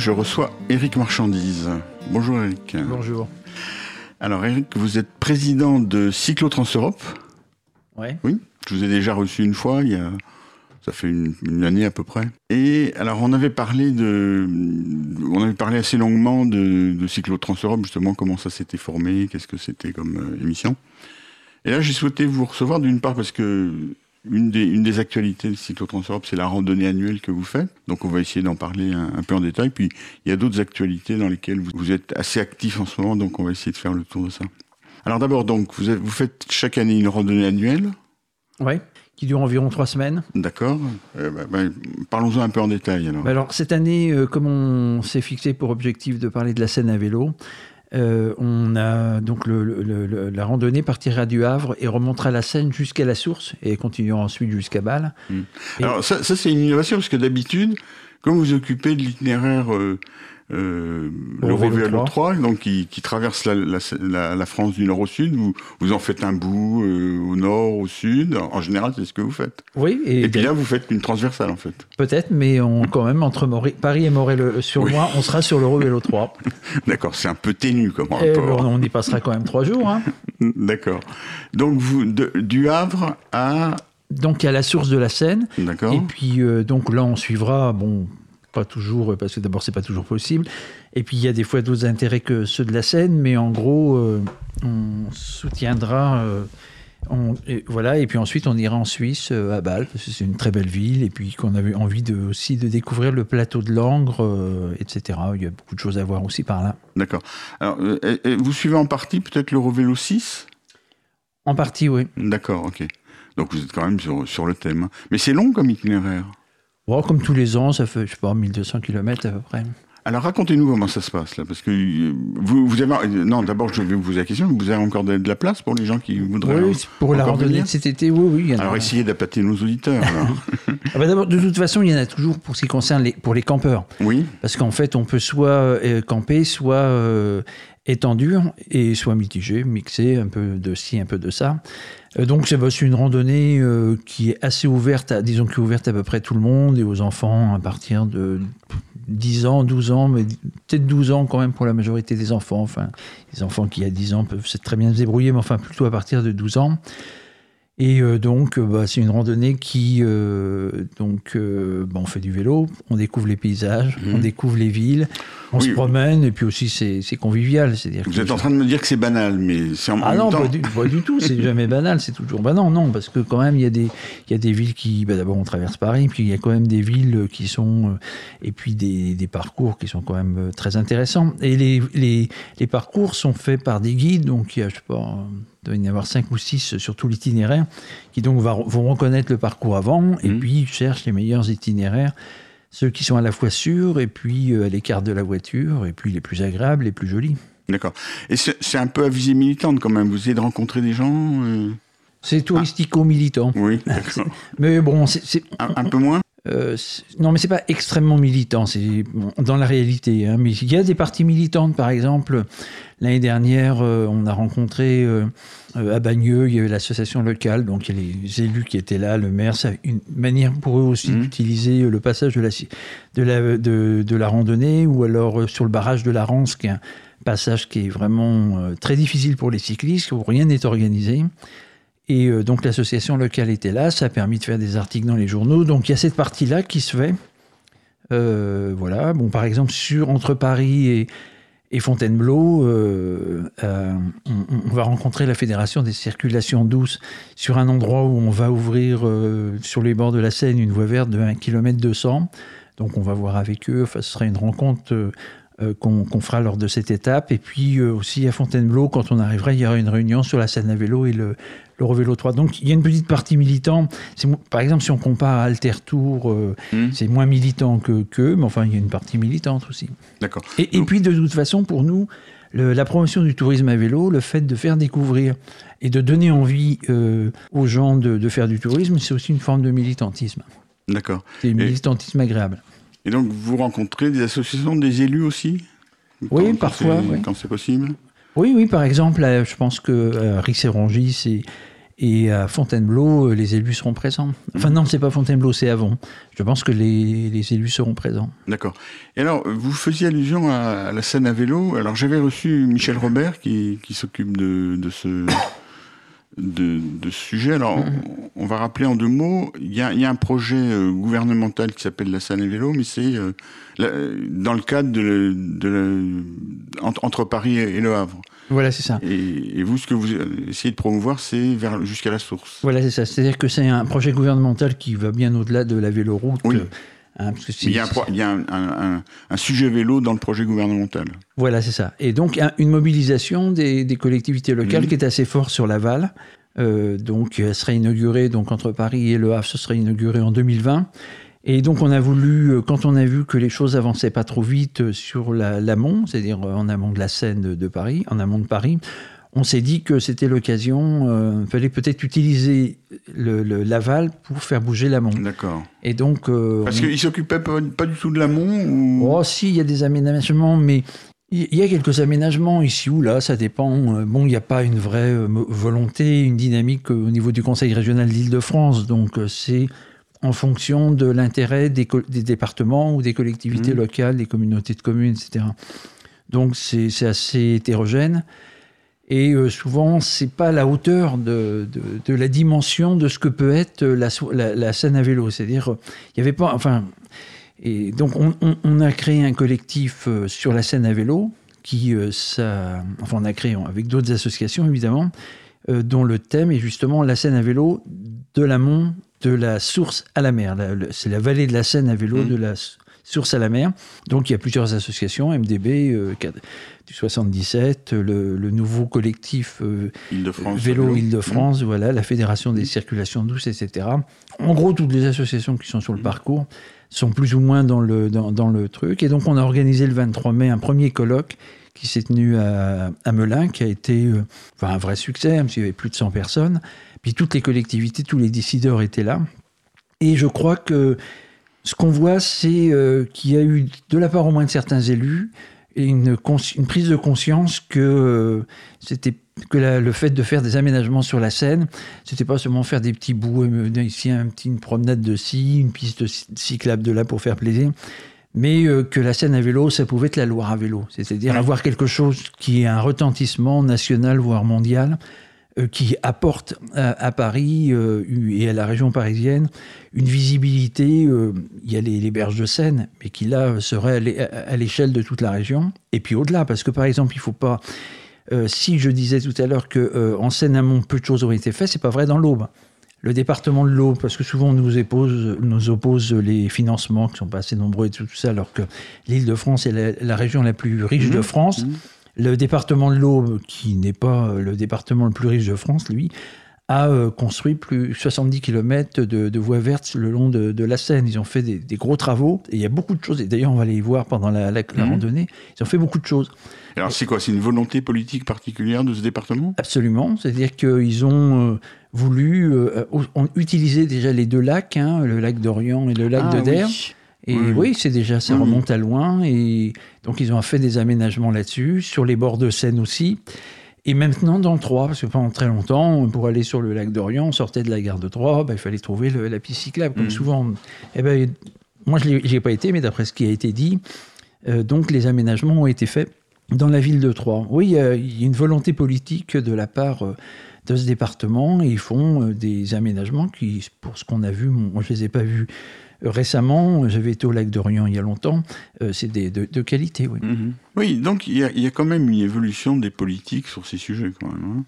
je reçois Eric Marchandise. Bonjour Eric. Bonjour. Alors Eric, vous êtes président de Cyclotrans-Europe. Ouais. Oui, je vous ai déjà reçu une fois, il y a, ça fait une, année à peu près. Et alors on avait parlé de, on avait parlé assez longuement de, de Cyclotrans-Europe, justement comment ça s'était formé, qu'est-ce que c'était comme euh, émission. Et là j'ai souhaité vous recevoir d'une part parce que une des, une des actualités de Cyclotrans c'est la randonnée annuelle que vous faites. Donc on va essayer d'en parler un, peu en détail. Puis il y a d'autres actualités dans lesquelles vous, êtes assez actif en ce moment, donc on va essayer de faire le tour de ça. Alors d'abord, donc vous, vous faites chaque année une randonnée annuelle? Oui, qui dure environ trois semaines. D'accord. Euh, bah, bah, parlons-en un peu en détail alors. Bah, alors cette année, euh, comme on s'est fixé pour objectif de parler de la scène à vélo, euh, on a donc la randonnée partira du Havre et remontera la Seine jusqu'à la source et continuera ensuite jusqu'à Bâle. Hmm. Alors ça, c'est une innovation parce que d'habitude, comme vous occupez de l'itinéraire euh, euh, le Vélo 3, donc qui, traverse la, France du nord au sud. Vous, vous en faites un bout euh, au nord, au sud. En général, c'est ce que vous faites. Oui. Et, puis là, vous faites une transversale, en fait. Peut-être, mais on, quand même, entre Paris et Morel-sur-Loire, on sera sur l'Eurovélo 3. D'accord, c'est un peu ténu comme rapport. Eh, on y passera quand même trois jours. Hein. D'accord. Donc, vous, du Havre à donc à la source de la Seine. D'accord. Et puis euh, donc là on suivra bon pas toujours, parce que d'abord, c'est pas toujours possible. Et puis, il y a des fois d'autres intérêts que ceux de la scène, mais en gros, euh, on soutiendra. Euh, et voilà, et puis ensuite, on ira en Suisse, euh, à Bâle, parce que c'est une très belle ville, et puis qu'on avait envie de, aussi de découvrir le plateau de Langres, etc. Il y a beaucoup de choses à voir aussi par là. D'accord. Alors, vous suivez en partie peut-être l'Eurovélo 6 En partie, oui. D'accord, ok. Donc, vous êtes quand même sur, sur le thème. Mais c'est long comme itinéraire comme tous les ans, ça fait, je sais pas, 1200 km à peu près. Alors racontez-nous comment ça se passe là, parce que euh, vous, vous avez non d'abord je vais vous poser la question, vous avez encore de, la place pour les gens qui voudraient oui, pour la randonnée de cet été, oui oui. alors essayez d'appâter nos auditeurs. ah bah d'abord de toute façon il y en a toujours pour ce qui concerne les pour les campeurs. Oui. Parce qu'en fait on peut soit euh, camper, soit euh, étendu et soit mitigé, mixé un peu de ci un peu de ça. Euh, donc c'est une randonnée euh, qui est assez ouverte, à, disons qui à peu près tout le monde et aux enfants à partir de 10 ans, 12 ans, mais peut-être 12 ans quand même pour la majorité des enfants. Enfin, les enfants qui à 10 ans peuvent très bien se débrouiller, mais enfin plutôt à partir de 12 ans. Et euh, donc, euh, bah, c'est une randonnée qui, euh, donc, bah, on fait du vélo, on découvre les paysages, on mhm. découvre les villes, on se promène, et puis aussi c'est convivial. C'est-à-dire Vous êtes en train de me dire que c'est banal, mais c'est en ah non, Pas du, pas du tout, c'est jamais banal, c'est toujours. Bah non, non, parce que quand même, il y a des, il y a des villes qui, bah, d'abord on traverse Paris, puis il y a quand même des villes qui sont, et puis des, des, parcours qui sont quand même très intéressants. Et les, les, les parcours sont faits par des guides, donc il y a, je sais pas doit y en avoir cinq ou six sur tout l'itinéraire, qui donc vont reconnaître le parcours avant, et mmh. puis cherchent les meilleurs itinéraires, ceux qui sont à la fois sûrs, et puis euh, à l'écart de la voiture, et puis les plus agréables, les plus jolis. D'accord. Et c'est un peu à visée militante quand même, vous essayez de rencontrer des gens euh C'est touristico-militant. Oui, d'accord. Mais bon, c'est... un, peu moins? Euh, non, mais c'est pas extrêmement militant, c'est dans la réalité. Hein. mais il y a des parties militantes, par exemple, l'année dernière, euh, on a rencontré euh, à Bagneux, il y avait l'association locale, donc il y a les élus qui étaient là, le maire, c'est une manière pour eux aussi mmh. d'utiliser le passage de la, de, la, de, la randonnée, ou alors sur le barrage de la Rance, qui est un passage qui est vraiment très difficile pour les cyclistes, où rien n'est organisé. Et euh, donc l'association locale était là, ça a permis de faire des articles dans les journaux. Donc il y a cette partie-là qui se fait. Euh, voilà. Bon, par exemple, sur entre Paris et, Fontainebleau, euh, on, va rencontrer la Fédération des circulations douces sur un endroit où on va ouvrir sur les bords de la Seine une voie verte de 1 km 200. Donc on va voir avec eux. Enfin, ce sera une rencontre qu'on fera lors de cette étape. Et puis aussi à Fontainebleau, quand on arrivera, il y aura une réunion sur la Seine à vélo et le, Vélo 3. Donc il y a une petite partie militante. Par exemple, si on compare à Alter Tour, euh, hmm. c'est moins militant que que, mais enfin il y a une partie militante aussi. D'accord. Et, puis de toute façon, pour nous, la promotion du tourisme à vélo, le fait de faire découvrir et de donner envie euh, aux gens de, faire du tourisme, c'est aussi une forme de militantisme. D'accord. C'est un militantisme agréable. Et donc vous rencontrez des associations, des élus aussi? Oui, parfois. Quand c'est possible? Oui, oui, par exemple, je pense que euh, Rix et à Fontainebleau, les élus seront présents. Enfin non, c'est pas Fontainebleau, c'est Avon. Je pense que les, élus seront présents. D'accord. Et alors, vous faisiez allusion à, la scène à vélo. Alors j'avais reçu Michel Robert qui, s'occupe de ce de, ce sujet. Alors, mm-hmm. on, va rappeler en deux mots. Il y a, un projet euh, gouvernemental qui s'appelle la Seine et Vélo, mais c'est euh, dans le cadre de, entre, Paris et, Le Havre. Voilà, c'est ça. Et, vous, ce que vous essayez de promouvoir, c'est jusqu'à la source. Voilà, c'est ça. C'est-à-dire que c'est un projet gouvernemental qui va bien au-delà de la véloroute. Oui. Hein, il y a, un, sujet vélo dans le projet gouvernemental. Voilà, c'est ça. Et donc, une mobilisation des, collectivités locales qui est assez forte sur l'aval. Euh, donc, elle serait inaugurée donc, entre Paris et Le Havre, ce serait inauguré en 2020. Et donc, on a voulu, euh, quand on a vu que les choses avançaient pas trop vite euh, sur l'amont, c'est-à-dire en amont de la Seine de Paris, en amont de Paris, on s'est dit que c'était l'occasion, il euh, fallait peut-être utiliser l'aval pour faire bouger l'amont. D'accord. Et donc. Euh, Parce qu'il ne s'occupait pas, du tout de l'amont ou... Oh, si, il y a des aménagements, mais il y a quelques aménagements ici ou là, ça dépend. Euh, bon, il n'y a pas une vraie volonté, une dynamique au niveau du Conseil régional d'Île-de-France, donc c'est en fonction de l'intérêt des, départements ou des collectivités mmh. locales, des communautés de communes, etc. Donc c'est assez hétérogène. Et euh, souvent, c'est pas la hauteur de, de, la dimension de ce que peut être la, la, scène à vélo. C'est-à-dire, il n'y avait pas. Enfin. Et donc, on, on, a créé un collectif euh, sur la scène à vélo, qui. Euh, ça, enfin, on a créé avec d'autres associations, évidemment, dont le thème est justement la scène à vélo de l'amont de la source à la mer. C'est la vallée de la Seine à vélo mmh. de la source à la mer. Donc il y a plusieurs associations, MDB, euh, 77, le, nouveau collectif euh, Vélo Île-de-France, mmh. voilà, la Fédération des circulations douces, etc. En gros, toutes les associations qui sont sur le mmh. parcours sont plus ou moins dans le, dans, le truc. Et donc on a organisé le 23 mai un premier colloque qui s'est tenu à, Melun, qui a été euh, un vrai succès, parce qu'il y avait plus de 100 personnes. Puis toutes les collectivités, tous les décideurs étaient là. Et je crois que ce qu'on voit, c'est euh, qu'il y a eu, de la part au moins de certains élus, une, une prise de conscience que euh, c'était que le fait de faire des aménagements sur la Seine, c'était pas seulement faire des petits bouts, euh, ici un petit, une promenade de ci, une piste cyclable de là pour faire plaisir, mais que la Seine à vélo, ça pouvait être la Loire à vélo, c'est-à-dire avoir quelque chose qui ait un retentissement national voire mondial, euh, qui apporte à, Paris euh, et à la région parisienne une visibilité. Euh, il y a les, berges de Seine, mais qui là serait à l'échelle de toute la région. Et puis au-delà, parce que par exemple, il ne faut pas. si je disais tout à l'heure qu'en Seine-Amont, peu de choses ont été faites, c'est pas vrai dans l'Aube. Le département de l'Aube, parce que souvent on nous oppose, nous oppose les financements qui sont pas assez nombreux et tout, ça, alors que l'île de France est la, région la plus riche de mmh. France. Mmh. Le département de l'Aube, qui n'est pas le département le plus riche de France, lui, a euh, construit plus 70 km de, voies vertes le long de, la Seine. Ils ont fait des, gros travaux et il y a beaucoup de choses. Et d'ailleurs, on va les voir pendant la, la, mhm. randonnée. Ils ont fait beaucoup de choses. Alors, c'est quoi? C'est une volonté politique particulière de ce département? Absolument. C'est-à-dire qu'ils ont euh, voulu euh, utiliser déjà les deux lacs, hein, le lac d'Orient et le lac ah de Der. Et oui, c'est déjà, ça remonte à loin. Et donc, ils ont fait des aménagements là-dessus, sur les bords de Seine aussi. Et maintenant, dans Troyes, parce que pendant très longtemps, pour aller sur le lac d'Orient, on sortait de la gare de Troyes, bah, il fallait trouver la piste cyclable. Comme mm. souvent, eh ben, moi, je n'y ai pas été, mais d'après ce qui a été dit, euh, donc les aménagements ont été faits dans la ville de Troyes. Oui, il y, a une volonté politique de la part euh, de ce département, et ils font euh, des aménagements qui, pour ce qu'on a vu, moi, je ne les ai pas vus récemment, j'avais été au lac d'Orient il y a longtemps, euh, c'est de, qualité, oui. Mhm. Oui, donc il y, a, quand même une évolution des politiques sur ces sujets, quand même.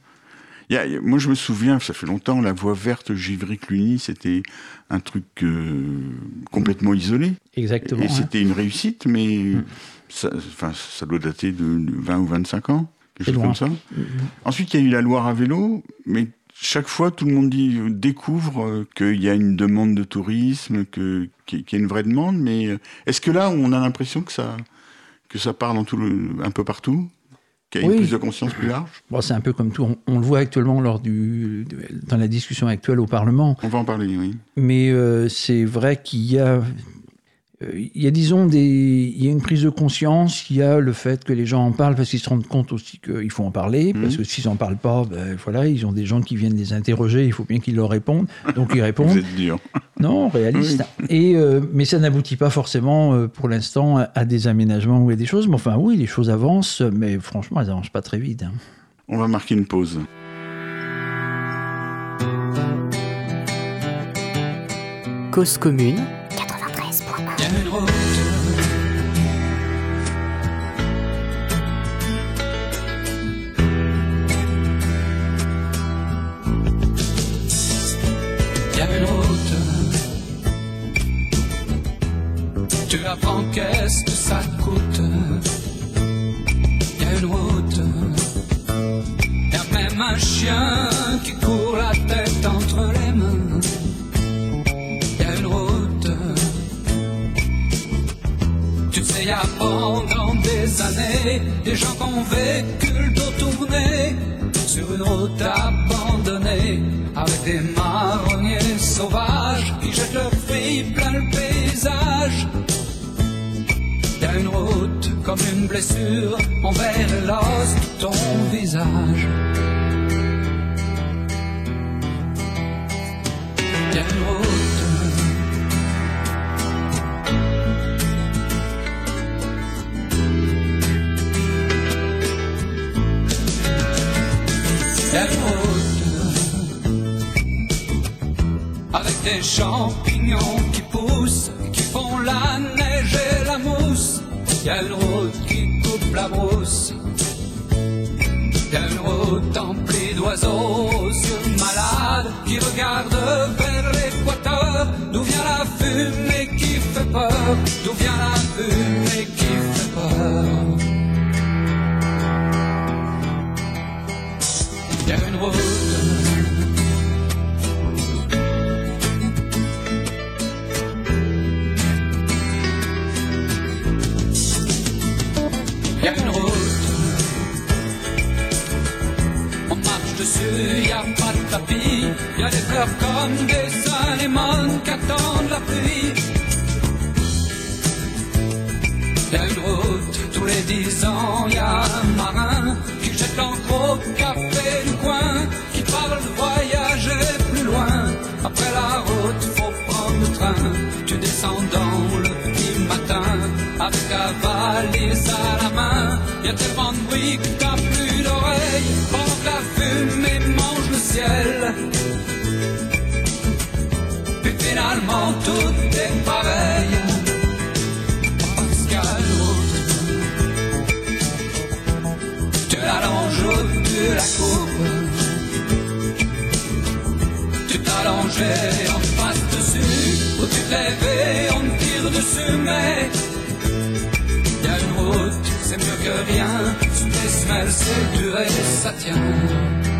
Hein. moi, je me souviens, ça fait longtemps, la voie verte Givry-Cluny, c'était un truc euh, complètement isolé. Exactement. Et, c'était une réussite, mais mm. ça, ça doit dater de 20 ou 25 ans, quelque chose comme ça. Mm. Ensuite, il y a eu la Loire à vélo, mais chaque fois, tout le monde dit, euh, découvre euh, qu'il y a une demande de tourisme, qu'il y a une vraie demande, mais euh, est-ce que là, on a l'impression que ça, que ça part dans tout un peu partout? Qu'il y a une prise de conscience plus large? Bon, C'est un peu comme tout. On, le voit actuellement lors du, dans la discussion actuelle au Parlement. On va en parler, oui. Mais c'est vrai qu'il y a il y a, disons, des, il y a une prise de conscience, il y a le fait que les gens en parlent parce qu'ils se rendent compte aussi qu'il faut en parler, parce que s'ils n'en parlent pas, ben, voilà, ils ont des gens qui viennent les interroger, il faut bien qu'ils leur répondent, donc ils répondent. Vous êtes dur. Non, réaliste. Et, mais ça n'aboutit pas forcément, pour l'instant, à, des aménagements ou à des choses, mais enfin, oui, les choses avancent, mais franchement, elles n'avancent pas très vite. Hein. On va marquer une pause. Cause commune. 93.1. Il des gens vécu le dos tourné sur une route abandonnée avec des marronniers sauvages qui jettent leurs fruits plein le paysage. Il y a une route comme une blessure envers l'os de ton visage. Avec des champignons qui poussent, qui font la neige et la mousse. Y a une route qui coupe la brousse. Y a une route emplie d'oiseaux sur malades qui regardent vers l'équateur. D'où vient la fumée qui fait peur? D'où vient la fumée qui fait peur? Y a une route. Tapis. Il y a des fleurs comme des anémones qui attendent la pluie. Y a une route, tous les dix ans, y a un marin qui jette l'encre au café du coin, qui parle de voyager plus loin. Après la route, faut prendre le train, tu descends dans le petit matin, avec ta valise à la main. Y a tellement de bruit que t'as plus d'oreilles, pendant que la Puis finalement, tout est pareil. l'allonge de la courbe. Tu t'allongeais en face dessus, ou tu t'es on tire dessus, mais y a une route, c'est mieux que rien. Sous tes semelles, c'est dur et ça tient.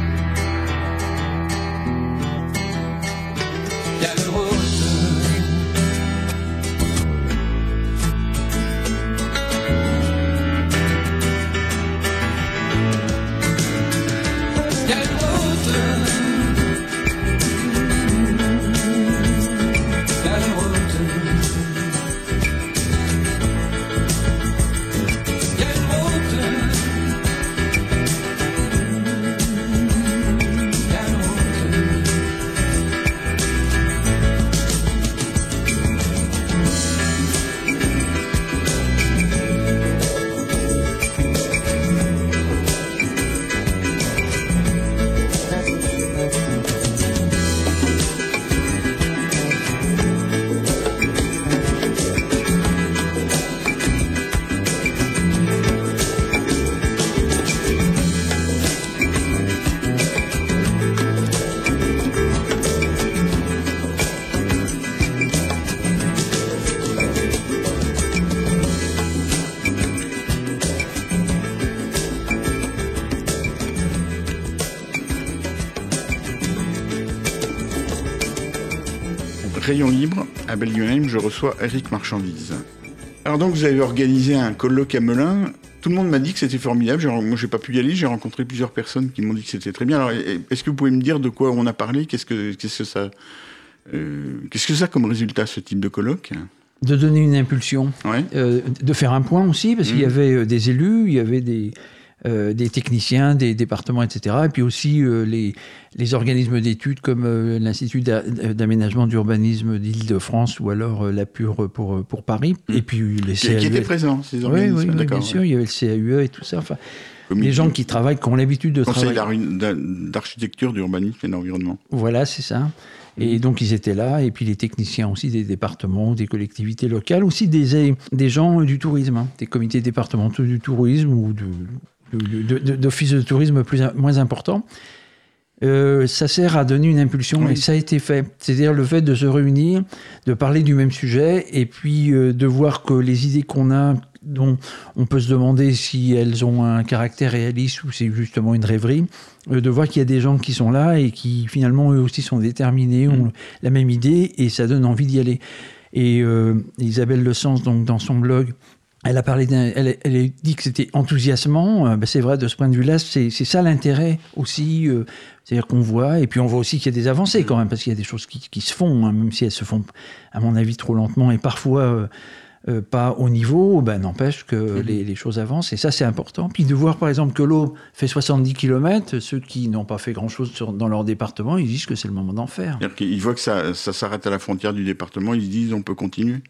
Libre, à Belgium, je reçois Eric Marchandise. Alors donc vous avez organisé un colloque à Melun. Tout le monde m'a dit que c'était formidable. Moi, j'ai pas pu y aller. J'ai rencontré plusieurs personnes qui m'ont dit que c'était très bien. Alors, est-ce que vous pouvez me dire de quoi on a parlé? Qu'est-ce que, qu'est-ce que ça, euh, qu'est-ce que ça comme résultat ce type de colloque? De donner une impulsion, Ouais. euh, de faire un point aussi, parce qu'il y Mhm. avait euh, des élus, il y avait des, euh, des techniciens, des départements, etc. Et puis aussi euh, les, les organismes d'études comme euh, l'Institut d'a- d'aménagement d'urbanisme d'Île-de-France ou alors la Pure pour, pour Paris. Mhm. Et puis les Qui, qui étaient CAUE. présents, ces Oui, organismes. oui, oui, d'accord. bien sûr, il y avait le CAUE et tout ça. Enfin, les gens qui travaillent, qui ont l'habitude de Conseil travailler. d'a- d'architecture, d'urbanisme et d'environnement. Voilà, c'est ça. Et donc ils étaient là, et puis les techniciens aussi des départements, des collectivités locales, aussi des, des gens du tourisme, hein, des comités départementaux du tourisme ou de- d'offices de, tourisme plus, moins importants. Euh, ça sert à donner une impulsion Oui. et ça a été fait. C'est-à-dire le fait de se réunir, de parler du même sujet et puis euh, de voir que les idées qu'on a, dont on peut se demander si elles ont un caractère réaliste ou c'est justement une rêverie, euh, de voir qu'il y a des gens qui sont là et qui finalement eux aussi sont déterminés, ont la même idée et ça donne envie d'y aller. Et Isabelle Le Sens, donc dans son blog, elle a parlé elle, elle a dit que c'était enthousiasmant. Euh, ben, c'est vrai de ce point de vue-là, c'est, ça l'intérêt aussi. euh, c'est-à-dire qu'on voit, et puis on voit aussi qu'il y a des avancées quand même, parce qu'il y a des choses qui, qui se font, hein, même si elles se font, à mon avis, trop lentement et parfois euh, euh, pas au niveau, ben, n'empêche que les, les choses avancent, et ça c'est important. Puis de voir par exemple que l'eau fait 70 km, ceux qui n'ont pas fait grand-chose dans leur département, ils disent que c'est le moment d'en faire. Qu'ils voient que ça, ça s'arrête à la frontière du département, ils se disent on peut continuer?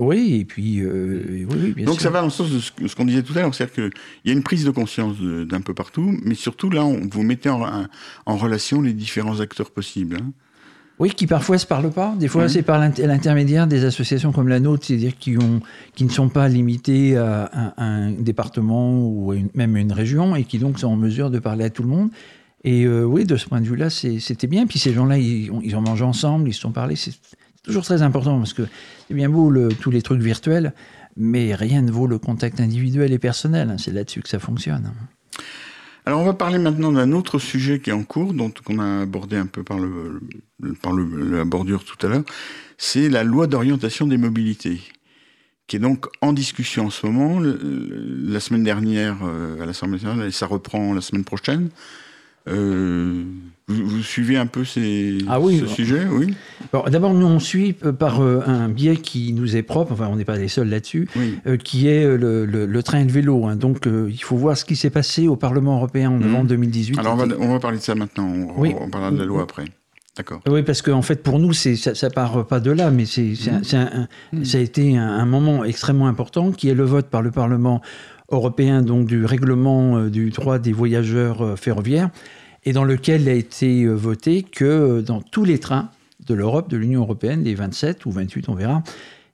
Oui, et puis, euh, oui, oui, bien Donc sûr. ça va dans le sens de ce, qu'on disait tout à l'heure, c'est-à-dire qu'il y a une prise de conscience d'un peu partout, mais surtout là, on, vous mettez en, en relation les différents acteurs possibles. hein. Oui, qui parfois se parlent pas. Des fois, c'est par l'inter- l'intermédiaire des associations comme la nôtre, c'est-à-dire qui, ont, qui ne sont pas limitées à un, à un département ou à une- même une région et qui donc sont en mesure de parler à tout le monde. Et euh, oui, de ce point de vue-là, c'était bien. Puis ces gens-là, ils, ils ont mangé ensemble, ils se sont parlé. Toujours très important parce que c'est bien beau tous les trucs virtuels, mais rien ne vaut le contact individuel et personnel. C'est là-dessus que ça fonctionne. Alors on va parler maintenant d'un autre sujet qui est en cours, dont qu'on a abordé un peu par, le, par la bordure tout à l'heure, c'est la loi d'orientation des mobilités, qui est donc en discussion en ce moment. La semaine dernière euh, à l'Assemblée nationale, et ça reprend la semaine prochaine. Euh, vous, vous suivez un peu ces, Ah oui, ce bon. sujet, oui D'abord, nous, on suit euh, par euh, un biais qui nous est propre, enfin, on n'est pas les seuls là-dessus, Oui. euh, qui est le, le- le train et le vélo. hein. Donc, euh, il faut voir ce qui s'est passé au Parlement européen en novembre 2018. Mhm. Alors on va, C'était- on va parler de ça maintenant, on, Oui. on parlera de la loi après. D'accord. Oui, parce qu'en fait, pour nous, c'est, ça, ça part pas de là, mais c'est, c'est un- c'est un- un- ça a été un, un moment extrêmement important, qui est le vote par le Parlement européen donc du règlement euh, du droit des voyageurs euh, ferroviaires, et dans lequel a été euh, voté que euh, dans tous les trains de l'Europe, de l'Union européenne, les 27 ou 28, on verra,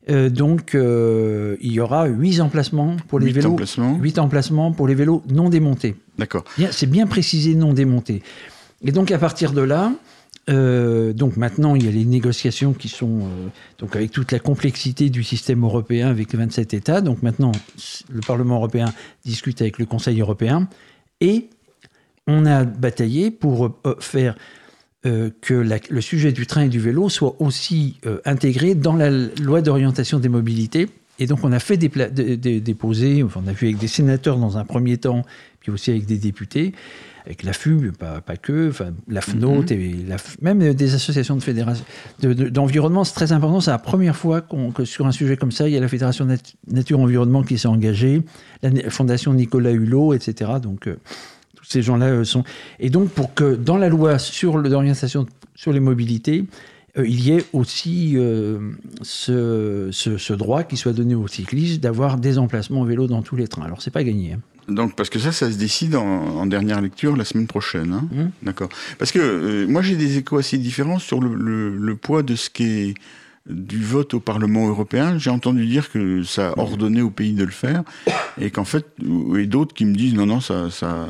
euh, donc euh, il y aura 8 emplacements pour les vélos. emplacements. 8 emplacements pour les vélos non démontés. D'accord. C'est bien précisé non démonté. Et donc à partir de là, euh, donc maintenant il y a les négociations qui sont donc avec toute la complexité du système européen avec les 27 États. Donc maintenant le Parlement européen discute avec le Conseil européen et on a bataillé pour euh, faire euh, que la- le sujet du train et du vélo soit aussi euh, intégré dans la loi d'orientation des mobilités. Et donc, on a fait déposer, enfin, on a vu avec des sénateurs dans un premier temps, puis aussi avec des députés, avec la FUB, pas, pas que, enfin, la FNOT, et la F- même des associations de fédération de- de- d'environnement, c'est très important. C'est la première fois que sur un sujet comme ça, il y a la Fédération Nat- Nature-Environnement qui s'est engagée, la Fondation Nicolas Hulot, etc. Donc, euh, tous ces gens-là euh, sont. Et donc, pour que dans la loi sur l'orientation sur les mobilités, euh, il y ait aussi euh, ce, ce- ce droit qui soit donné aux cyclistes d'avoir des emplacements en vélo dans tous les trains. Alors, c'est pas gagné. hein. Donc, parce que ça, ça se décide en, en dernière lecture la semaine prochaine. hein. Mhm. D'accord. Parce que euh, moi, j'ai des échos assez différents sur le, le- le poids de ce qui est du vote au Parlement européen. J'ai entendu dire que ça a ordonné au pays de le faire, et qu'en fait, et d'autres qui me disent non, non, ça, ça,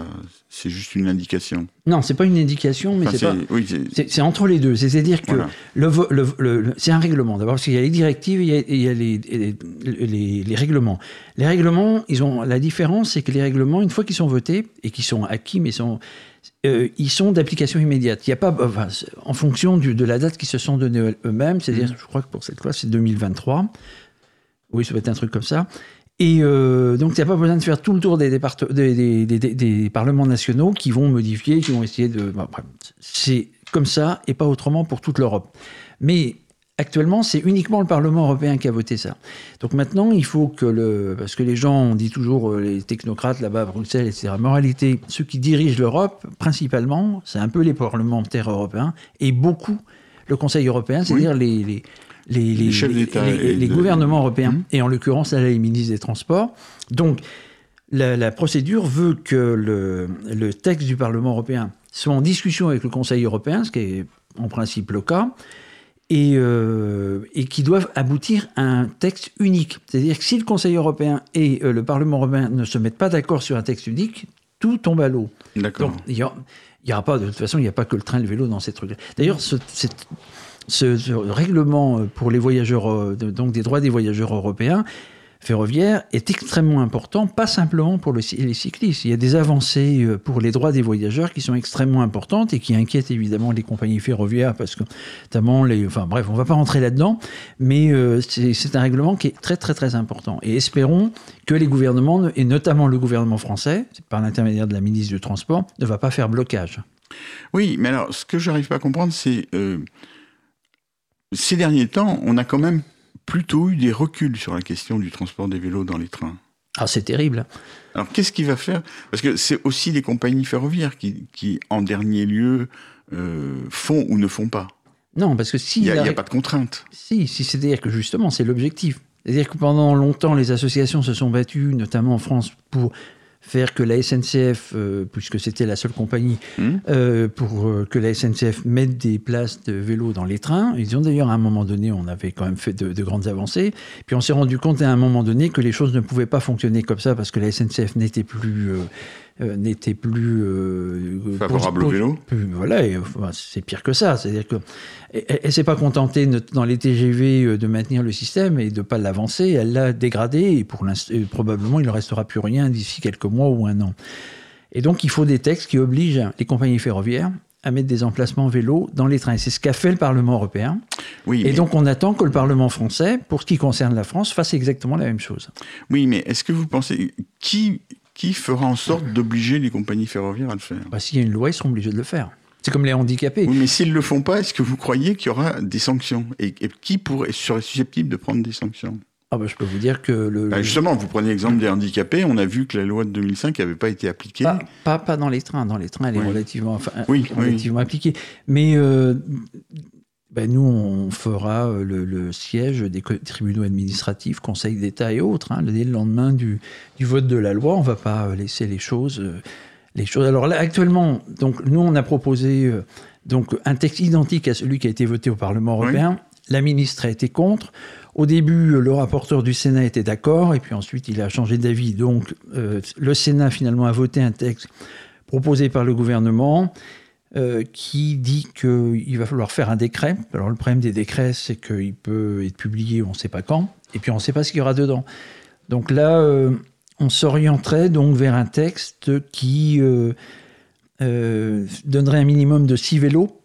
c'est juste une indication. Non, c'est pas une indication, mais Enfin, c'est pas. oui, c'est- C'est c'est entre les deux. C'est-à-dire que Voilà. le, vo- le- le- le- c'est un règlement. D'abord, parce qu'il y a les directives et il y a, il y a les, et les, les- les règlements. Les règlements, ils ont la différence, c'est que les règlements, une fois qu'ils sont votés et qu'ils sont acquis, mais sont, euh, ils sont d'application immédiate. Il n'y a pas, enfin, en fonction du- de la date qu'ils se sont donnés eux-mêmes. C'est-à-dire, Mmh. je crois que pour cette loi, c'est 2023. Oui, ça va être un truc comme ça. Et euh, donc, il n'y a pas besoin de faire tout le tour des, parlements nationaux qui vont modifier, qui vont essayer de. c'est comme ça et pas autrement pour toute l'Europe. Mais Actuellement, c'est uniquement le Parlement européen qui a voté ça. Donc maintenant, il faut que le. Parce que les gens, on dit toujours euh, les technocrates là-bas à Bruxelles, etc. Moralité, ceux qui dirigent l'Europe, principalement, c'est un peu les parlementaires européens et beaucoup le Conseil européen, c'est-à-dire les, les, les, Les chefs d'État les- et les de- gouvernements européens, Mhm. et en l'occurrence, là, les ministres des Transports. Donc, la, la procédure veut que le, le texte du Parlement européen soit en discussion avec le Conseil européen, ce qui est en principe le cas, et, euh, et qui doivent aboutir à un texte unique. C'est-à-dire que si le Conseil européen et euh, le Parlement européen ne se mettent pas d'accord sur un texte unique, tout tombe à l'eau. D'accord. Donc, il y a- il y aura pas, de toute façon, il n'y a pas que le train et le vélo dans ces trucs-là. D'ailleurs, ce, cette- ce- règlement euh, pour les voyageurs, euh, donc des droits des voyageurs européens ferroviaires, est extrêmement important, pas simplement pour les cyclistes. Il y a des avancées euh, pour les droits des voyageurs qui sont extrêmement importantes et qui inquiètent évidemment les compagnies ferroviaires parce que, notamment, les, enfin bref, on ne va pas rentrer là-dedans, mais c'est un règlement qui est très très très important. Et espérons que les gouvernements, et notamment le gouvernement français, par l'intermédiaire de la ministre du Transport, ne va pas faire blocage. Oui, mais alors, ce que j'arrive pas à comprendre, c'est ces derniers temps, on a quand même plutôt eu des reculs sur la question du transport des vélos dans les trains. Ah, c'est terrible. Alors, qu'est-ce qu'il va faire? Parce que c'est aussi les compagnies ferroviaires qui, qui en dernier lieu, euh, font ou ne font pas. Non, parce que si... Il n'y a, a pas de contrainte. Si, si c'est-à-dire que justement, c'est l'objectif. C'est-à-dire que pendant longtemps, les associations se sont battues, notamment en France, pour faire que la SNCF, euh, puisque c'était la seule compagnie, Hmm. euh, pour euh, que la SNCF mette des places de vélo dans les trains. Ils ont d'ailleurs, à un moment donné, on avait quand même fait de, de grandes avancées. Puis on s'est rendu compte à un moment donné que les choses ne pouvaient pas fonctionner comme ça parce que la SNCF n'était plus... euh, n'était plus euh, Favorable au vélo? plus- Voilà, et, enfin, c'est pire que ça. C'est-à-dire que elle, elle s'est pas contentée not- dans les TGV euh, de maintenir le système et de pas l'avancer. Elle l'a dégradé et pour et probablement il ne restera plus rien d'ici quelques mois ou un an. Et donc il faut des textes qui obligent les compagnies ferroviaires à mettre des emplacements vélos dans les trains. C'est ce qu'a fait le Parlement européen. Oui, Et mais, donc on attend que le Parlement français, pour ce qui concerne la France, fasse exactement la même chose. oui, mais est-ce que vous pensez qui, qui fera en sorte d'obliger les compagnies ferroviaires à le faire Bah, S'il y a une loi, ils seront obligés de le faire. C'est comme les handicapés. Oui, mais s'ils le font pas, est-ce que vous croyez qu'il y aura des sanctions? Et, et qui pourrait, serait susceptible de prendre des sanctions? Ah bah, je peux vous dire que le, Bah, le- Justement, vous prenez l'exemple des handicapés, on a vu que la loi de 2005 n'avait pas été appliquée. Pas, pas, pas dans les trains. Dans les trains, elle est Oui. relativement, enfin, Oui, relativement appliquée. Mais euh, ben, nous, on fera euh, le, le siège des tribunaux administratifs, conseils d'État et autres. hein, dès le lendemain du, du vote de la loi, on ne va pas euh, laisser les choses, euh, les choses. Alors là, actuellement, donc, nous, on a proposé donc, un texte identique à celui qui a été voté au Parlement Oui. européen. La ministre a été contre. Au début, le rapporteur du Sénat était d'accord, et puis ensuite, il a changé d'avis. Donc, euh, le Sénat, finalement, a voté un texte proposé par le gouvernement euh, qui dit qu'il va falloir faire un décret. Alors, le problème des décrets, c'est qu'il peut être publié, on ne sait pas quand, et puis on ne sait pas ce qu'il y aura dedans. Donc là, euh, on s'orienterait donc vers un texte qui euh, donnerait un minimum de 6 vélos.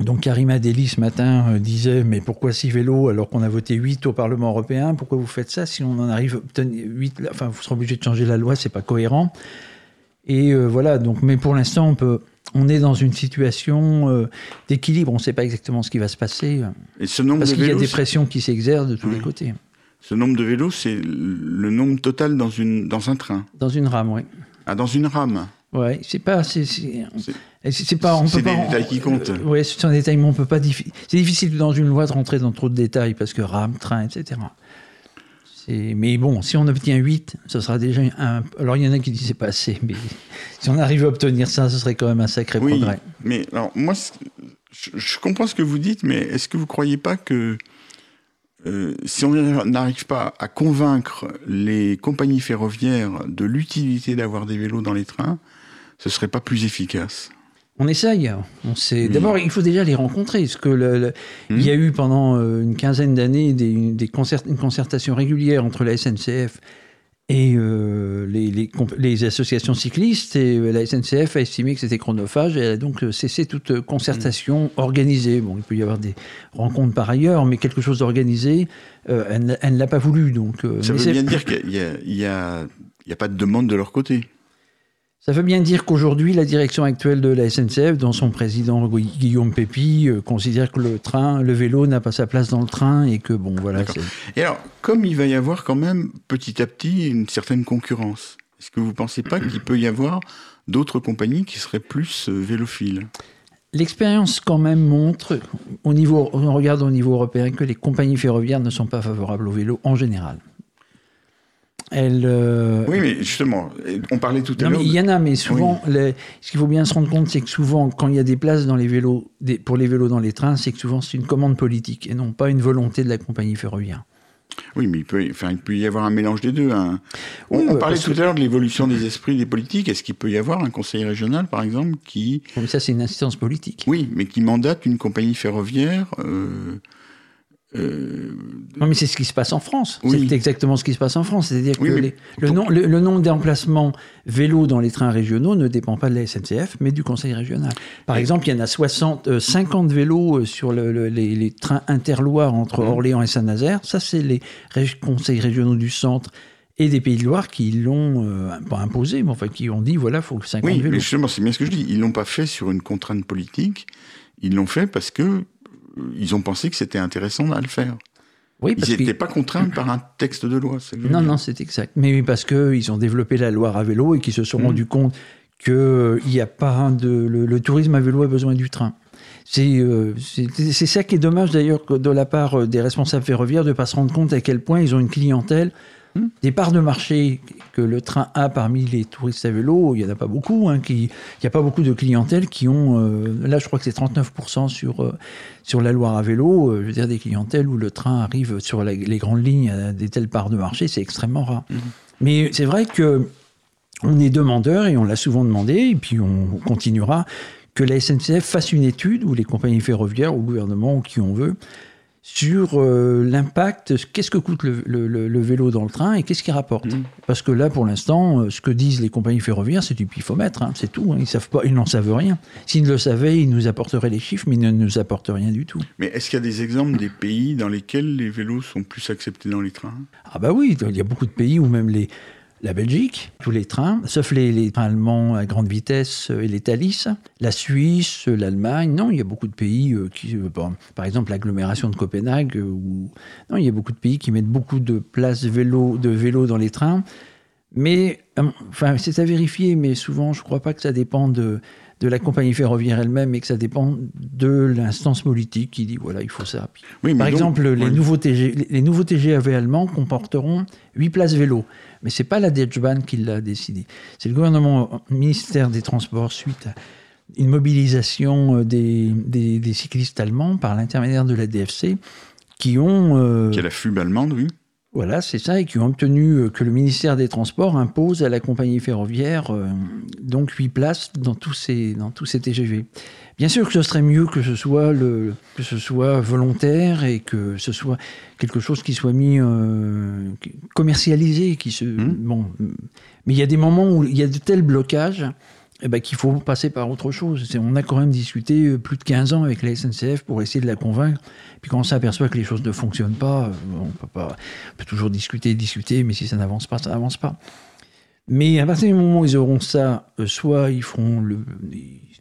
Donc Karima Deli ce matin disait mais pourquoi 6 vélos alors qu'on a voté 8 au Parlement européen? Pourquoi vous faites ça? Si on en arrive à obtenir 8 là, Enfin, vous serez obligé de changer la loi, c'est pas cohérent. Et voilà, donc, mais pour l'instant, on, peut, on est dans une situation euh, d'équilibre. On ne sait pas exactement ce qui va se passer. euh, Et ce nombre Parce qu'il y a des pressions qui s'exercent de tous les côtés. ce nombre de vélos, c'est le nombre total dans, une, dans un train. Dans une rame, oui. Ah, dans une rame. Ouais, c'est pas. C'est, pas. On c'est peut des pas détails qui comptent. Euh, ouais, ce sont des détails, mais on peut pas. C'est difficile dans une loi de rentrer dans trop de détails parce que rame, train, etc. Mais bon, si on obtient 8, ce sera déjà un. Alors il y en a qui disent c'est pas assez, mais si on arrive à obtenir ça, ce serait quand même un sacré Oui, progrès. mais alors moi, je, je comprends ce que vous dites, mais est-ce que vous croyez pas que euh, si on n'arrive pas à convaincre les compagnies ferroviaires de l'utilité d'avoir des vélos dans les trains, ce serait pas plus efficace? On essaye. On sait. Oui. D'abord, il faut déjà les rencontrer. Parce que le- le- Hmm. il y a eu pendant euh, une quinzaine d'années des, des concert- une concertation régulière entre la SNCF et euh, les, les comp- les associations cyclistes. Et euh, la SNCF a estimé que c'était chronophage et elle a donc cessé toute concertation organisée. Bon, il peut y avoir des rencontres par ailleurs, mais quelque chose d'organisé, euh, elle, ne l'a pas voulu. Donc, euh, Ça veut bien dire qu'il y a, il y a- il y a pas de demande de leur côté. Ça veut bien dire qu'aujourd'hui, la direction actuelle de la SNCF, dont son président Guillaume Pépi, euh, considère que le train, le vélo n'a pas sa place dans le train et que bon, voilà. Et alors, comme il va y avoir quand même petit à petit une certaine concurrence, est-ce que vous ne pensez pas qu'il peut y avoir d'autres compagnies qui seraient plus euh, vélophiles? L'expérience quand même montre, au niveau, on regarde au niveau européen, que les compagnies ferroviaires ne sont pas favorables au vélo en général. Euh, Oui, mais justement, on parlait tout à l'heure. il y en a, mais souvent, les- ce qu'il faut bien se rendre compte, c'est que souvent, quand il y a des places dans les vélos, des- pour les vélos dans les trains, c'est que souvent c'est une commande politique et non pas une volonté de la compagnie ferroviaire. Oui, mais il peut, enfin, il peut y avoir un mélange des deux. hein. On, Oui, on bah, parlait tout à l'heure de l'évolution des esprits des politiques. Est-ce qu'il peut y avoir un conseil régional, par exemple, qui, Mais ça, c'est une instance politique. oui, mais qui mandate une compagnie ferroviaire euh, euh, Non, mais c'est ce qui se passe en France. Oui. C'est exactement ce qui se passe en France. C'est-à-dire Oui, que les- le, nom- le- le nombre d'emplacements vélos dans les trains régionaux ne dépend pas de la SNCF, mais du conseil régional. Par exemple, il y en a 60, euh, 50 vélos euh, sur le- le- les, les trains interloire entre Mhm. Orléans et Saint-Nazaire. Ça, c'est les rég- conseils régionaux du centre et des Pays de Loire qui l'ont, euh, pas imposé, mais enfin qui ont dit, voilà, il faut que 50 Oui, mais vélos. justement, c'est bien ce que je dis. Ils l'ont pas fait sur une contrainte politique. Ils l'ont fait parce que euh, ils ont pensé que c'était intéressant à le faire. Oui, Ils parce que- n'étaient pas contraints par un texte de loi. que Non, non, c'est exact. Mais oui, parce qu'ils ont développé la Loire à vélo et qu'ils se sont Mhm. rendus compte qu'il n'y a pas de. Le, le tourisme à vélo a besoin du train. C'est euh, ça qui est dommage d'ailleurs que de la part euh, des responsables ferroviaires de ne pas se rendre compte à quel point ils ont une clientèle, Mhm. des parts de marché que le train a parmi les touristes à vélo. Il n'y en a pas beaucoup. hein, qui, il n'y a pas beaucoup de clientèle qui ont. euh, là, je crois que c'est 39% sur, euh, sur la Loire à vélo. euh, je veux dire, des clientèles où le train arrive sur la- les grandes lignes à des telles parts de marché, c'est extrêmement rare. Mais c'est vrai que on est demandeur et on l'a souvent demandé, et puis on continuera, que la SNCF fasse une étude, ou les compagnies ferroviaires, ou le gouvernement, ou qui on veut, sur euh, l'impact, qu'est-ce que coûte le, le- le- le vélo dans le train et qu'est-ce qu'il rapporte. Mhm. Parce que là, pour l'instant, euh, ce que disent les compagnies ferroviaires, c'est du pifomètre, hein, c'est tout. hein, ils savent pas, ils n'en savent rien. S'ils le savaient, ils nous apporteraient les chiffres, mais ils ne nous apportent rien du tout. Mais est-ce qu'il y a des exemples des pays dans lesquels les vélos sont plus acceptés dans les trains? Ah bah oui, il y a beaucoup de pays où même les, la Belgique, tous les trains, sauf les, trains allemands à grande vitesse euh, et les Thalys, la Suisse, euh, l'Allemagne, non, il y a beaucoup de pays euh, qui, par exemple l'agglomération de Copenhague, où, non, il y a beaucoup de pays qui mettent beaucoup de places vélo, de vélos dans les trains, mais, enfin, c'est à vérifier, mais souvent, je ne crois pas que ça dépend de, de la compagnie ferroviaire elle-même, mais que ça dépend de l'instance politique qui dit, voilà, il faut ça. Oui, par donc- exemple, les, nouveaux TG, les- les nouveaux TGAV allemands comporteront 8 places vélo. Mais ce n'est pas la Deutsche Bahn qui l'a décidé. C'est le gouvernement, le ministère des Transports, suite à une mobilisation euh, des, des- des cyclistes allemands par l'intermédiaire de la DFC, qui ont... euh, Qui a la FUB allemande, oui. Voilà, c'est ça, et qui ont obtenu euh, que le ministère des Transports impose à la compagnie ferroviaire euh, donc 8 places dans tous ces, dans tous ces TGV. Bien sûr que ce serait mieux que ce soit, le, que ce soit volontaire et que ce soit quelque chose qui soit mis euh, commercialisé, qui se Mhm. bon. Mais il y a des moments où il y a de tels blocages. Eh ben, qu'il faut passer par autre chose. On a quand même discuté euh, plus de 15 ans avec la SNCF pour essayer de la convaincre. Puis quand on s'aperçoit que les choses ne fonctionnent pas, euh, on peut, pas, on peut toujours discuter, discuter, mais si ça n'avance pas, ça n'avance pas. Mais à partir du moment où ils auront ça, euh, soit ils feront le.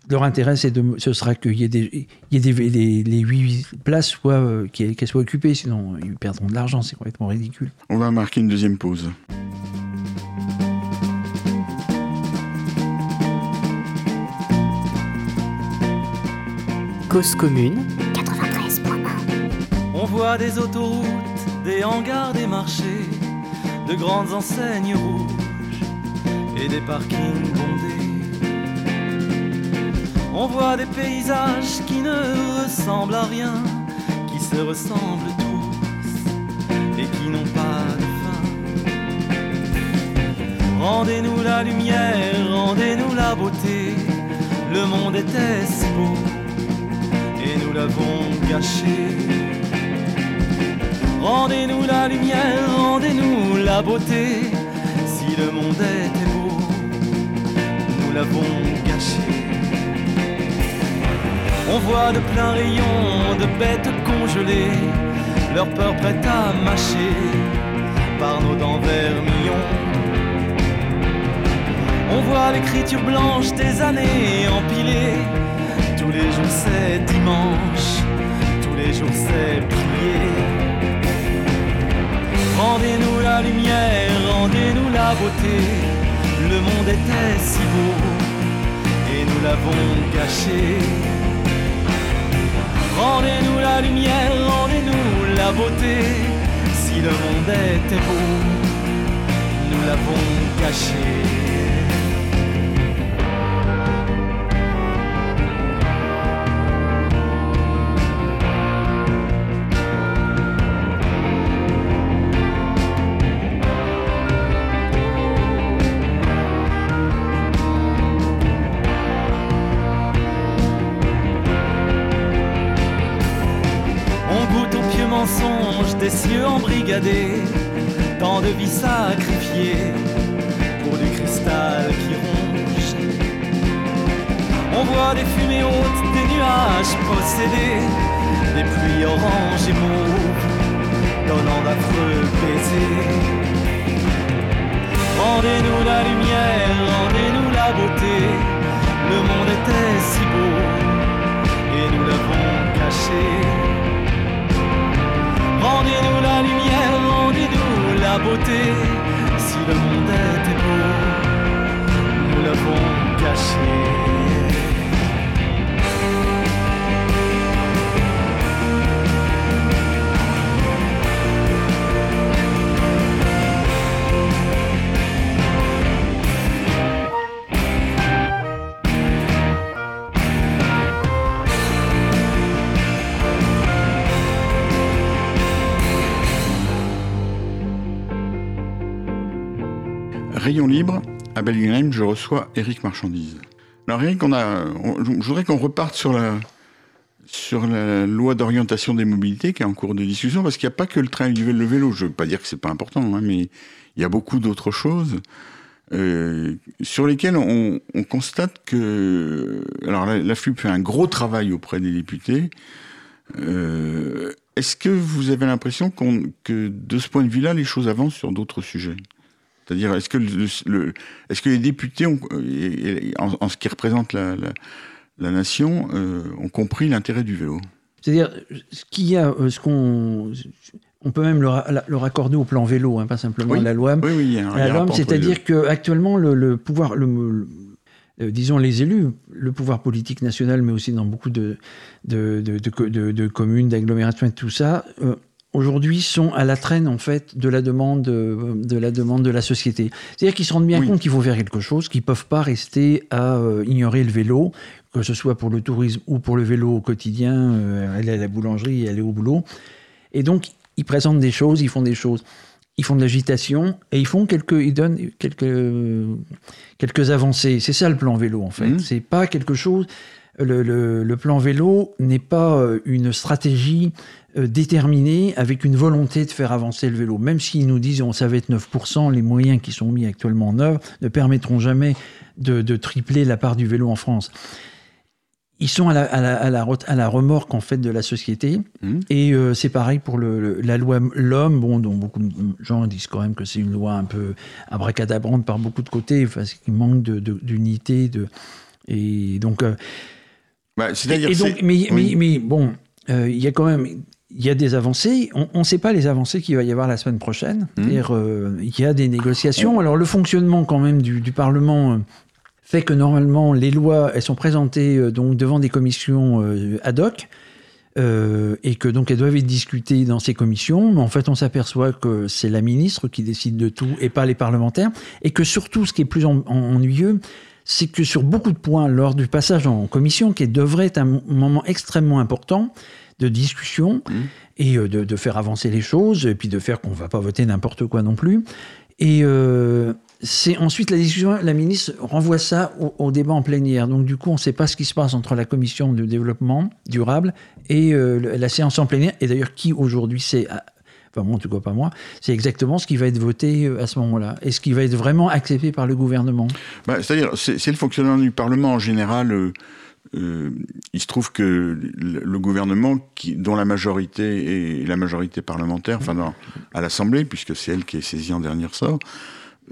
Leur intérêt, c'est de, ce sera qu'il y ait des, il y ait des, les, les 8 places, qu'elles qu'elles soient occupées, sinon ils perdront de l'argent, c'est complètement ridicule. On va marquer une deuxième pause. Commune, On voit des autoroutes, des hangars, des marchés, de grandes enseignes rouges et des parkings bondés. On voit des paysages qui ne ressemblent à rien, qui se ressemblent tous et qui n'ont pas de fin. Rendez-nous la lumière, rendez-nous la beauté, le monde était l'avons gâché. Rendez-nous la lumière, rendez-nous la beauté. Si le monde était beau, nous l'avons gâché. On voit de plein rayon de bêtes congelées, leur peur prête à mâcher par nos dents vermillons. On voit l'écriture blanche des années empilées. Les jours c'est dimanche, tous les jours c'est prier. Rendez-nous la lumière, rendez-nous la beauté. Le monde était si beau et nous l'avons gâché. Rendez-nous la lumière, rendez-nous la beauté. Si le monde était beau, nous l'avons gâché. Des cieux embrigadés, tant de vies sacrifiées pour du cristal qui ronge. On voit des fumées hautes, des nuages possédés, des pluies oranges et mauves, donnant d'affreux baisers. Rendez-nous la lumière, rendez-nous la beauté, le monde était si beau et nous l'avons caché. Rendez-nous la lumière, rendez-nous la beauté. Si le monde était beau, nous l'avons caché. Libre, à Bellingham, je reçois Eric Marchandise. Alors Eric, on a, je voudrais qu'on reparte sur la, sur la loi d'orientation des mobilités qui est en cours de discussion, parce qu'il n'y a pas que le train et le vélo. Je ne veux pas dire que c'est pas important, hein, mais il y a beaucoup d'autres choses euh, sur lesquelles on, constate que... Alors la, FUP fait un gros travail auprès des députés. Euh, est-ce que vous avez l'impression que de ce point de vue-là, les choses avancent sur d'autres sujets? C'est-à-dire, est-ce que, le, est-ce que les députés, ont, en, ce qui représente la, la, nation, euh, ont compris l'intérêt du vélo? C'est-à-dire, ce qu'il y a, euh, ce qu'on, on peut même le, le, raccorder au plan vélo, hein, pas simplement à la loi. Oui, oui, la c'est-à-dire qu'actuellement, le, le pouvoir, le, euh, disons les élus, le pouvoir politique national, mais aussi dans beaucoup de, de, de, de communes, d'agglomérations et tout ça, aujourd'hui sont à la traîne en fait de la demande euh, de la demande de la société. C'est-à-dire qu'ils se rendent bien compte qu'il faut faire quelque chose, qu'ils peuvent pas rester à euh, ignorer le vélo, que ce soit pour le tourisme ou pour le vélo au quotidien, euh, aller à la boulangerie, aller au boulot. Et donc ils présentent des choses, ils font des choses. Ils font de l'agitation et ils font quelques, ils donnent quelques, quelques avancées. C'est ça le plan vélo en fait. Mmh. C'est pas quelque chose. Le, le, plan vélo n'est pas une stratégie euh, déterminé avec une volonté de faire avancer le vélo. Même s'ils nous disent on savait être 9%, les moyens qui sont mis actuellement en œuvre ne permettront jamais de, tripler la part du vélo en France. Ils sont à la, à la, à la, remorque en fait de la société mmh. et euh, c'est pareil pour le, la loi l'homme bon dont beaucoup de gens disent quand même que c'est une loi un peu abracadabrante par beaucoup de côtés parce qu'il manque d'unité de, et donc euh, bah, c'est-à-dire mais, mais, mais, bon il y a quand même il y a des avancées. On ne sait pas les avancées qu'il va y avoir la semaine prochaine. Mmh. Euh, il y a des négociations. Alors le fonctionnement quand même du, Parlement euh, fait que normalement les lois elles sont présentées euh, donc devant des commissions ad hoc. et que donc elles doivent être discutées dans ces commissions, mais en fait on s'aperçoit que c'est la ministre qui décide de tout et pas les parlementaires, et que surtout ce qui est plus ennuyeux, c'est que sur beaucoup de points lors du passage en commission, qui devrait être un moment extrêmement important, de discussion mmh. et euh, de, faire avancer les choses, et puis de faire qu'on ne va pas voter n'importe quoi non plus. Et euh, c'est ensuite la discussion, la ministre renvoie ça au, débat en plénière. Donc du coup, on ne sait pas ce qui se passe entre la commission de développement durable et euh, la séance en plénière. Et d'ailleurs, qui aujourd'hui sait enfin moi en tout cas pas moi, c'est exactement ce qui va être voté à ce moment-là, et ce qui va être vraiment accepté par le gouvernement? Bah, c'est-à-dire, c'est le fonctionnement du Parlement en général. Euh, il se trouve que le gouvernement, dont la majorité est la majorité parlementaire, enfin à l'Assemblée, puisque c'est elle qui est saisie en dernier ressort,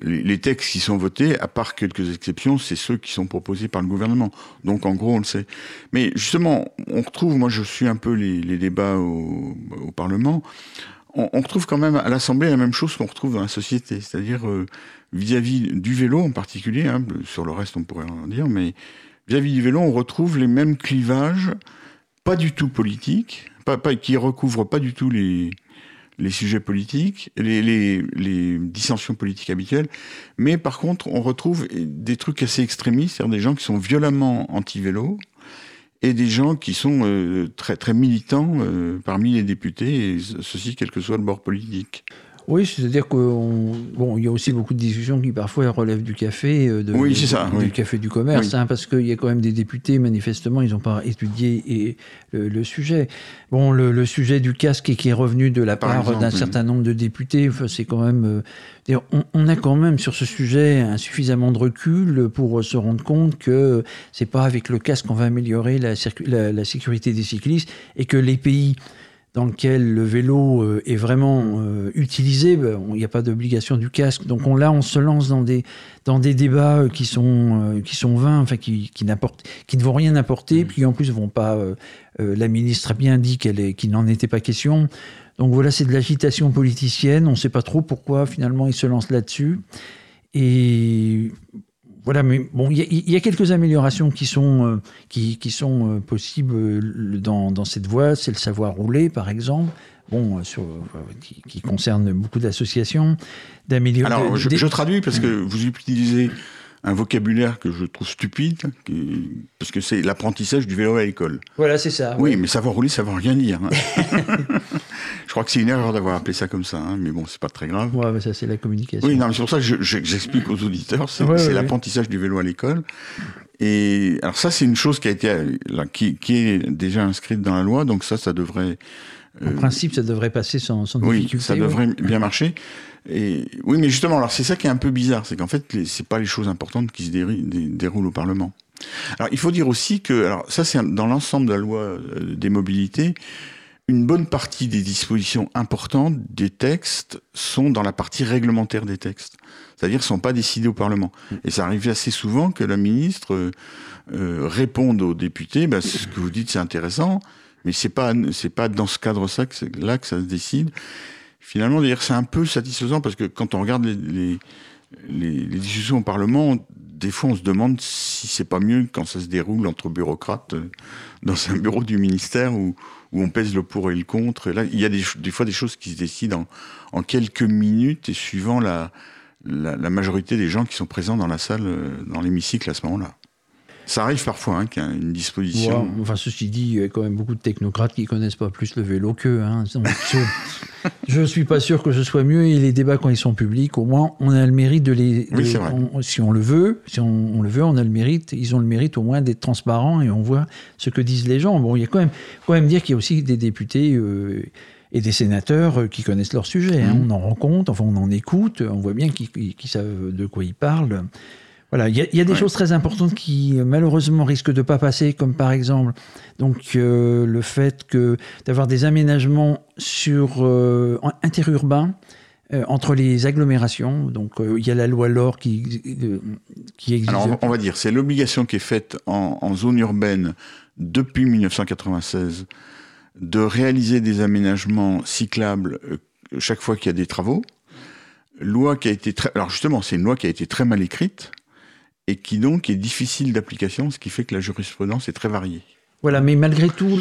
les, textes qui sont votés, à part quelques exceptions, c'est ceux qui sont proposés par le gouvernement. Donc en gros, on le sait. Mais justement, on retrouve, moi je suis un peu les, débats au Parlement, on, retrouve quand même à l'Assemblée la même chose qu'on retrouve dans la société, c'est-à-dire euh, vis-à-vis du vélo en particulier, hein, sur le reste on pourrait en dire, mais vis-à-vis du vélo, on retrouve les mêmes clivages, pas du tout politiques, pas, pas, qui recouvrent pas du tout les, sujets politiques, les, les, les, dissensions politiques habituelles, mais par contre, on retrouve des trucs assez extrémistes, c'est-à-dire des gens qui sont violemment anti-vélo, et des gens qui sont euh, très, très militants euh, parmi les députés, et ceci quel que soit le bord politique. Oui, c'est-à-dire qu'il bon, y a aussi beaucoup de discussions qui parfois relèvent du café, euh, de, oui, c'est ça, du oui. café du commerce, Oui. hein, parce qu'il y a quand même des députés, manifestement, ils n'ont pas étudié et, le, le sujet. Bon, le, le, sujet du casque et qui est revenu de la Par part d'un certain nombre de députés, enfin, c'est quand même. euh, on, on, a quand même sur ce sujet un suffisamment de recul pour se rendre compte que c'est pas avec le casque qu'on va améliorer la, la, la sécurité des cyclistes et que les pays dans lequel le vélo euh, est vraiment euh, utilisé, ben, il n'y a pas d'obligation du casque. Donc on, là, on se lance dans des, dans des débats euh, qui sont, qui sont vains, enfin, qui, qui, qui ne vont rien apporter, mmh. puis en plus vont pas. euh, la ministre a bien dit qu'il qu n'en était pas question. Donc voilà, c'est de l'agitation politicienne. On ne sait pas trop pourquoi finalement ils se lancent là-dessus. Et voilà, mais bon, il y, y, a quelques améliorations qui sont, euh, qui, qui, sont euh, possibles dans, dans cette voie. C'est le savoir rouler, par exemple. Bon, euh, sur, qui, qui, concerne beaucoup d'associations, d'améliorer. Alors, je, je, traduis parce que vous utilisez un vocabulaire que je trouve stupide, qui, parce que c'est l'apprentissage du vélo à l'école. Voilà, c'est ça. Oui, ouais. mais savoir rouler, ça veut rien dire. Hein. je crois que c'est une erreur d'avoir appelé ça comme ça, hein, mais bon, c'est pas très grave. Ouais, mais ça, c'est la communication. Oui, non, mais c'est pour ça que j'explique aux auditeurs, c'est ouais, l'apprentissage du vélo à l'école. Et alors ça, c'est une chose qui a été, là, qui, qui, est déjà inscrite dans la loi, donc ça, ça devrait. En euh, principe, ça devrait passer sans, sans oui, difficulté. ça devrait bien marcher. Et oui, mais justement, alors c'est ça qui est un peu bizarre, c'est qu'en fait, c'est pas les choses importantes qui se dé dé déroulent au Parlement. Alors, il faut dire aussi que, alors ça, c'est dans l'ensemble de la loi euh, des mobilités, une bonne partie des dispositions importantes des textes sont dans la partie réglementaire des textes, c'est-à-dire sont pas décidés au Parlement. Et ça arrive assez souvent que la ministre euh, euh, réponde aux députés, bah, ce que vous dites, c'est intéressant, mais c'est pas c'est pas dans ce cadre-là que, là que ça se décide finalement, d'ailleurs, c'est un peu satisfaisant parce que quand on regarde les, les, les, les, discussions au Parlement, des fois, on se demande si c'est pas mieux quand ça se déroule entre bureaucrates euh, dans un bureau du ministère où, où on pèse le pour et le contre. Et là, il y a des, des fois des choses qui se décident en, en quelques minutes et suivant la, la, la, majorité des gens qui sont présents dans la salle, euh, dans l'hémicycle à ce moment-là. Ça arrive parfois hein, qu'il y a une disposition. Ouais, enfin, ceci dit, il y a quand même beaucoup de technocrates qui connaissent pas plus le vélo qu'eux. Hein. je ne suis pas sûr que ce soit mieux. Et les débats, quand ils sont publics, au moins, on a le mérite de les. De, oui, on, si on le veut, si on, on, le veut, on a le mérite. Ils ont le mérite au moins d'être transparents et on voit ce que disent les gens. Bon, il y a quand même, quand même dire qu'il y a aussi des députés. Euh, et des sénateurs qui connaissent leur sujet. Hein. Mmh. On en rencontre, enfin on en écoute, on voit bien qu'ils qu savent de quoi ils parlent. Voilà, il y, y, a des ouais. choses très importantes qui malheureusement risquent de pas passer, comme par exemple donc euh, le fait que d'avoir des aménagements sur euh, interurbains euh, entre les agglomérations. Donc il y a la loi LOR qui qui existe. Alors on va dire c'est l'obligation qui est faite en, en, zone urbaine depuis 1996 de réaliser des aménagements cyclables euh, chaque fois qu'il y a des travaux. Loi qui a été très, alors justement c'est une loi qui a été très mal écrite et qui donc est difficile d'application, ce qui fait que la jurisprudence est très variée. Voilà, mais malgré tout,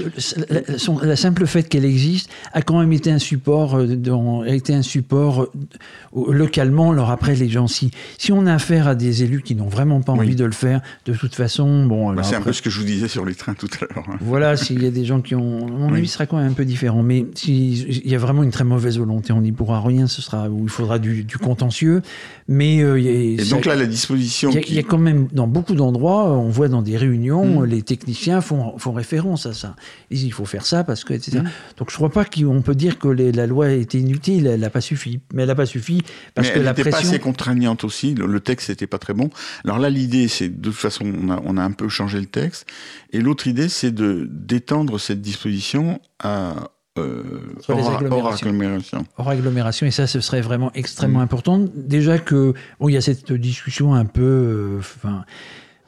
la, son, la simple fait qu'elle existe a quand même été un support, euh, dans, a été un support euh, localement. Alors après, les gens, si, si on a affaire à des élus qui n'ont vraiment pas envie oui. de le faire, de toute façon, bon. Bah c'est un peu ce que je vous disais sur les trains tout à l'heure. Hein. Voilà, s'il y a des gens qui ont, mon oui. avis sera quand même un peu différent. Mais s'il y a vraiment une très mauvaise volonté, on n'y pourra rien. Ce sera où il faudra du, du contentieux. Mais euh, et donc là, la disposition. Il y, qui... y, a quand même dans beaucoup d'endroits, on voit dans des réunions, mmh. les techniciens font, font référence à ça. Ils disent, il faut faire ça parce que, etc. Mmh. Donc je ne crois pas qu'on peut dire que les, la loi était inutile, elle n'a pas suffi. Mais elle n'a pas suffi parce mais que elle la pression. pas assez contraignante aussi. Le, le texte n'était pas très bon. Alors là, l'idée, c'est de toute façon, on a, on a un peu changé le texte. Et l'autre idée, c'est de d'étendre cette disposition à euh, hors, agglomérations. hors agglomération. hors agglomération, et ça, ce serait vraiment extrêmement Mm. important. Déjà que, bon, il y a cette discussion un peu, euh,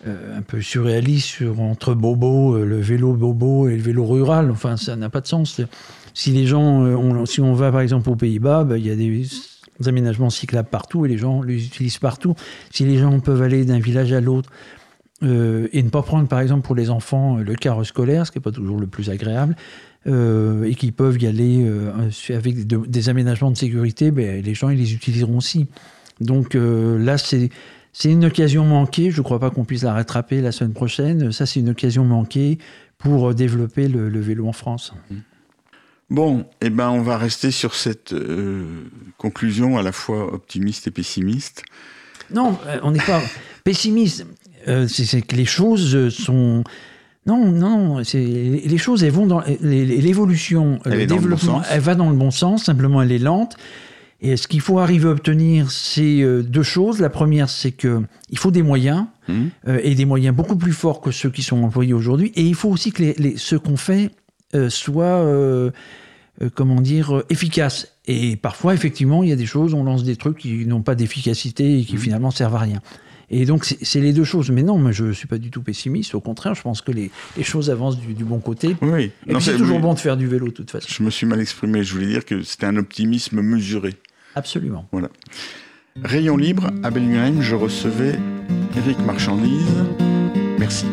euh, un peu surréaliste sur, entre bobo, euh, le vélo bobo et le vélo rural. Enfin, ça n'a pas de sens. Si les gens, euh, on- si on va par exemple aux Pays-Bas, bah, il y a des aménagements cyclables partout et les gens les utilisent partout. Si les gens peuvent aller d'un village à l'autre et ne pas prendre par exemple pour les enfants le car scolaire, ce qui n'est pas toujours le plus agréable, et qui peuvent y aller avec de- des aménagements de sécurité, ben, les gens ils les utiliseront aussi. Donc là, c'est c'est une occasion manquée. Je ne crois pas qu'on puisse la rattraper la semaine prochaine. Ça, c'est une occasion manquée pour euh, développer le, le vélo en France. Bon, eh ben, on va rester sur cette euh, conclusion à la fois optimiste et pessimiste. Non, euh, on n'est pas pessimiste. Euh, c'est que les choses sont. Non, non, les choses, elles vont dans l'évolution, le bon développement, elle va dans le bon sens. Simplement, elle est lente. Et ce qu'il faut arriver à obtenir, c'est euh, deux choses. La première, c'est que il faut des moyens Mhm. euh, et des moyens beaucoup plus forts que ceux qui sont employés aujourd'hui. Et il faut aussi que les, les- ce qu'on fait euh, soit, euh, comment dire, efficace. Et parfois, effectivement, il y a des choses, on lance des trucs qui n'ont pas d'efficacité et qui finalement servent à rien. Et donc, c'est les deux choses. Mais non, moi, je ne suis pas du tout pessimiste. Au contraire, je pense que les, les choses avancent du, du bon côté. Oui. Et c'est toujours oui, bon de faire du vélo, de toute façon. Je me suis mal exprimé. Je voulais dire que c'était un optimisme mesuré. Absolument. Voilà. Rayon libre, à Bellingham, je recevais Eric Marchandise. Merci.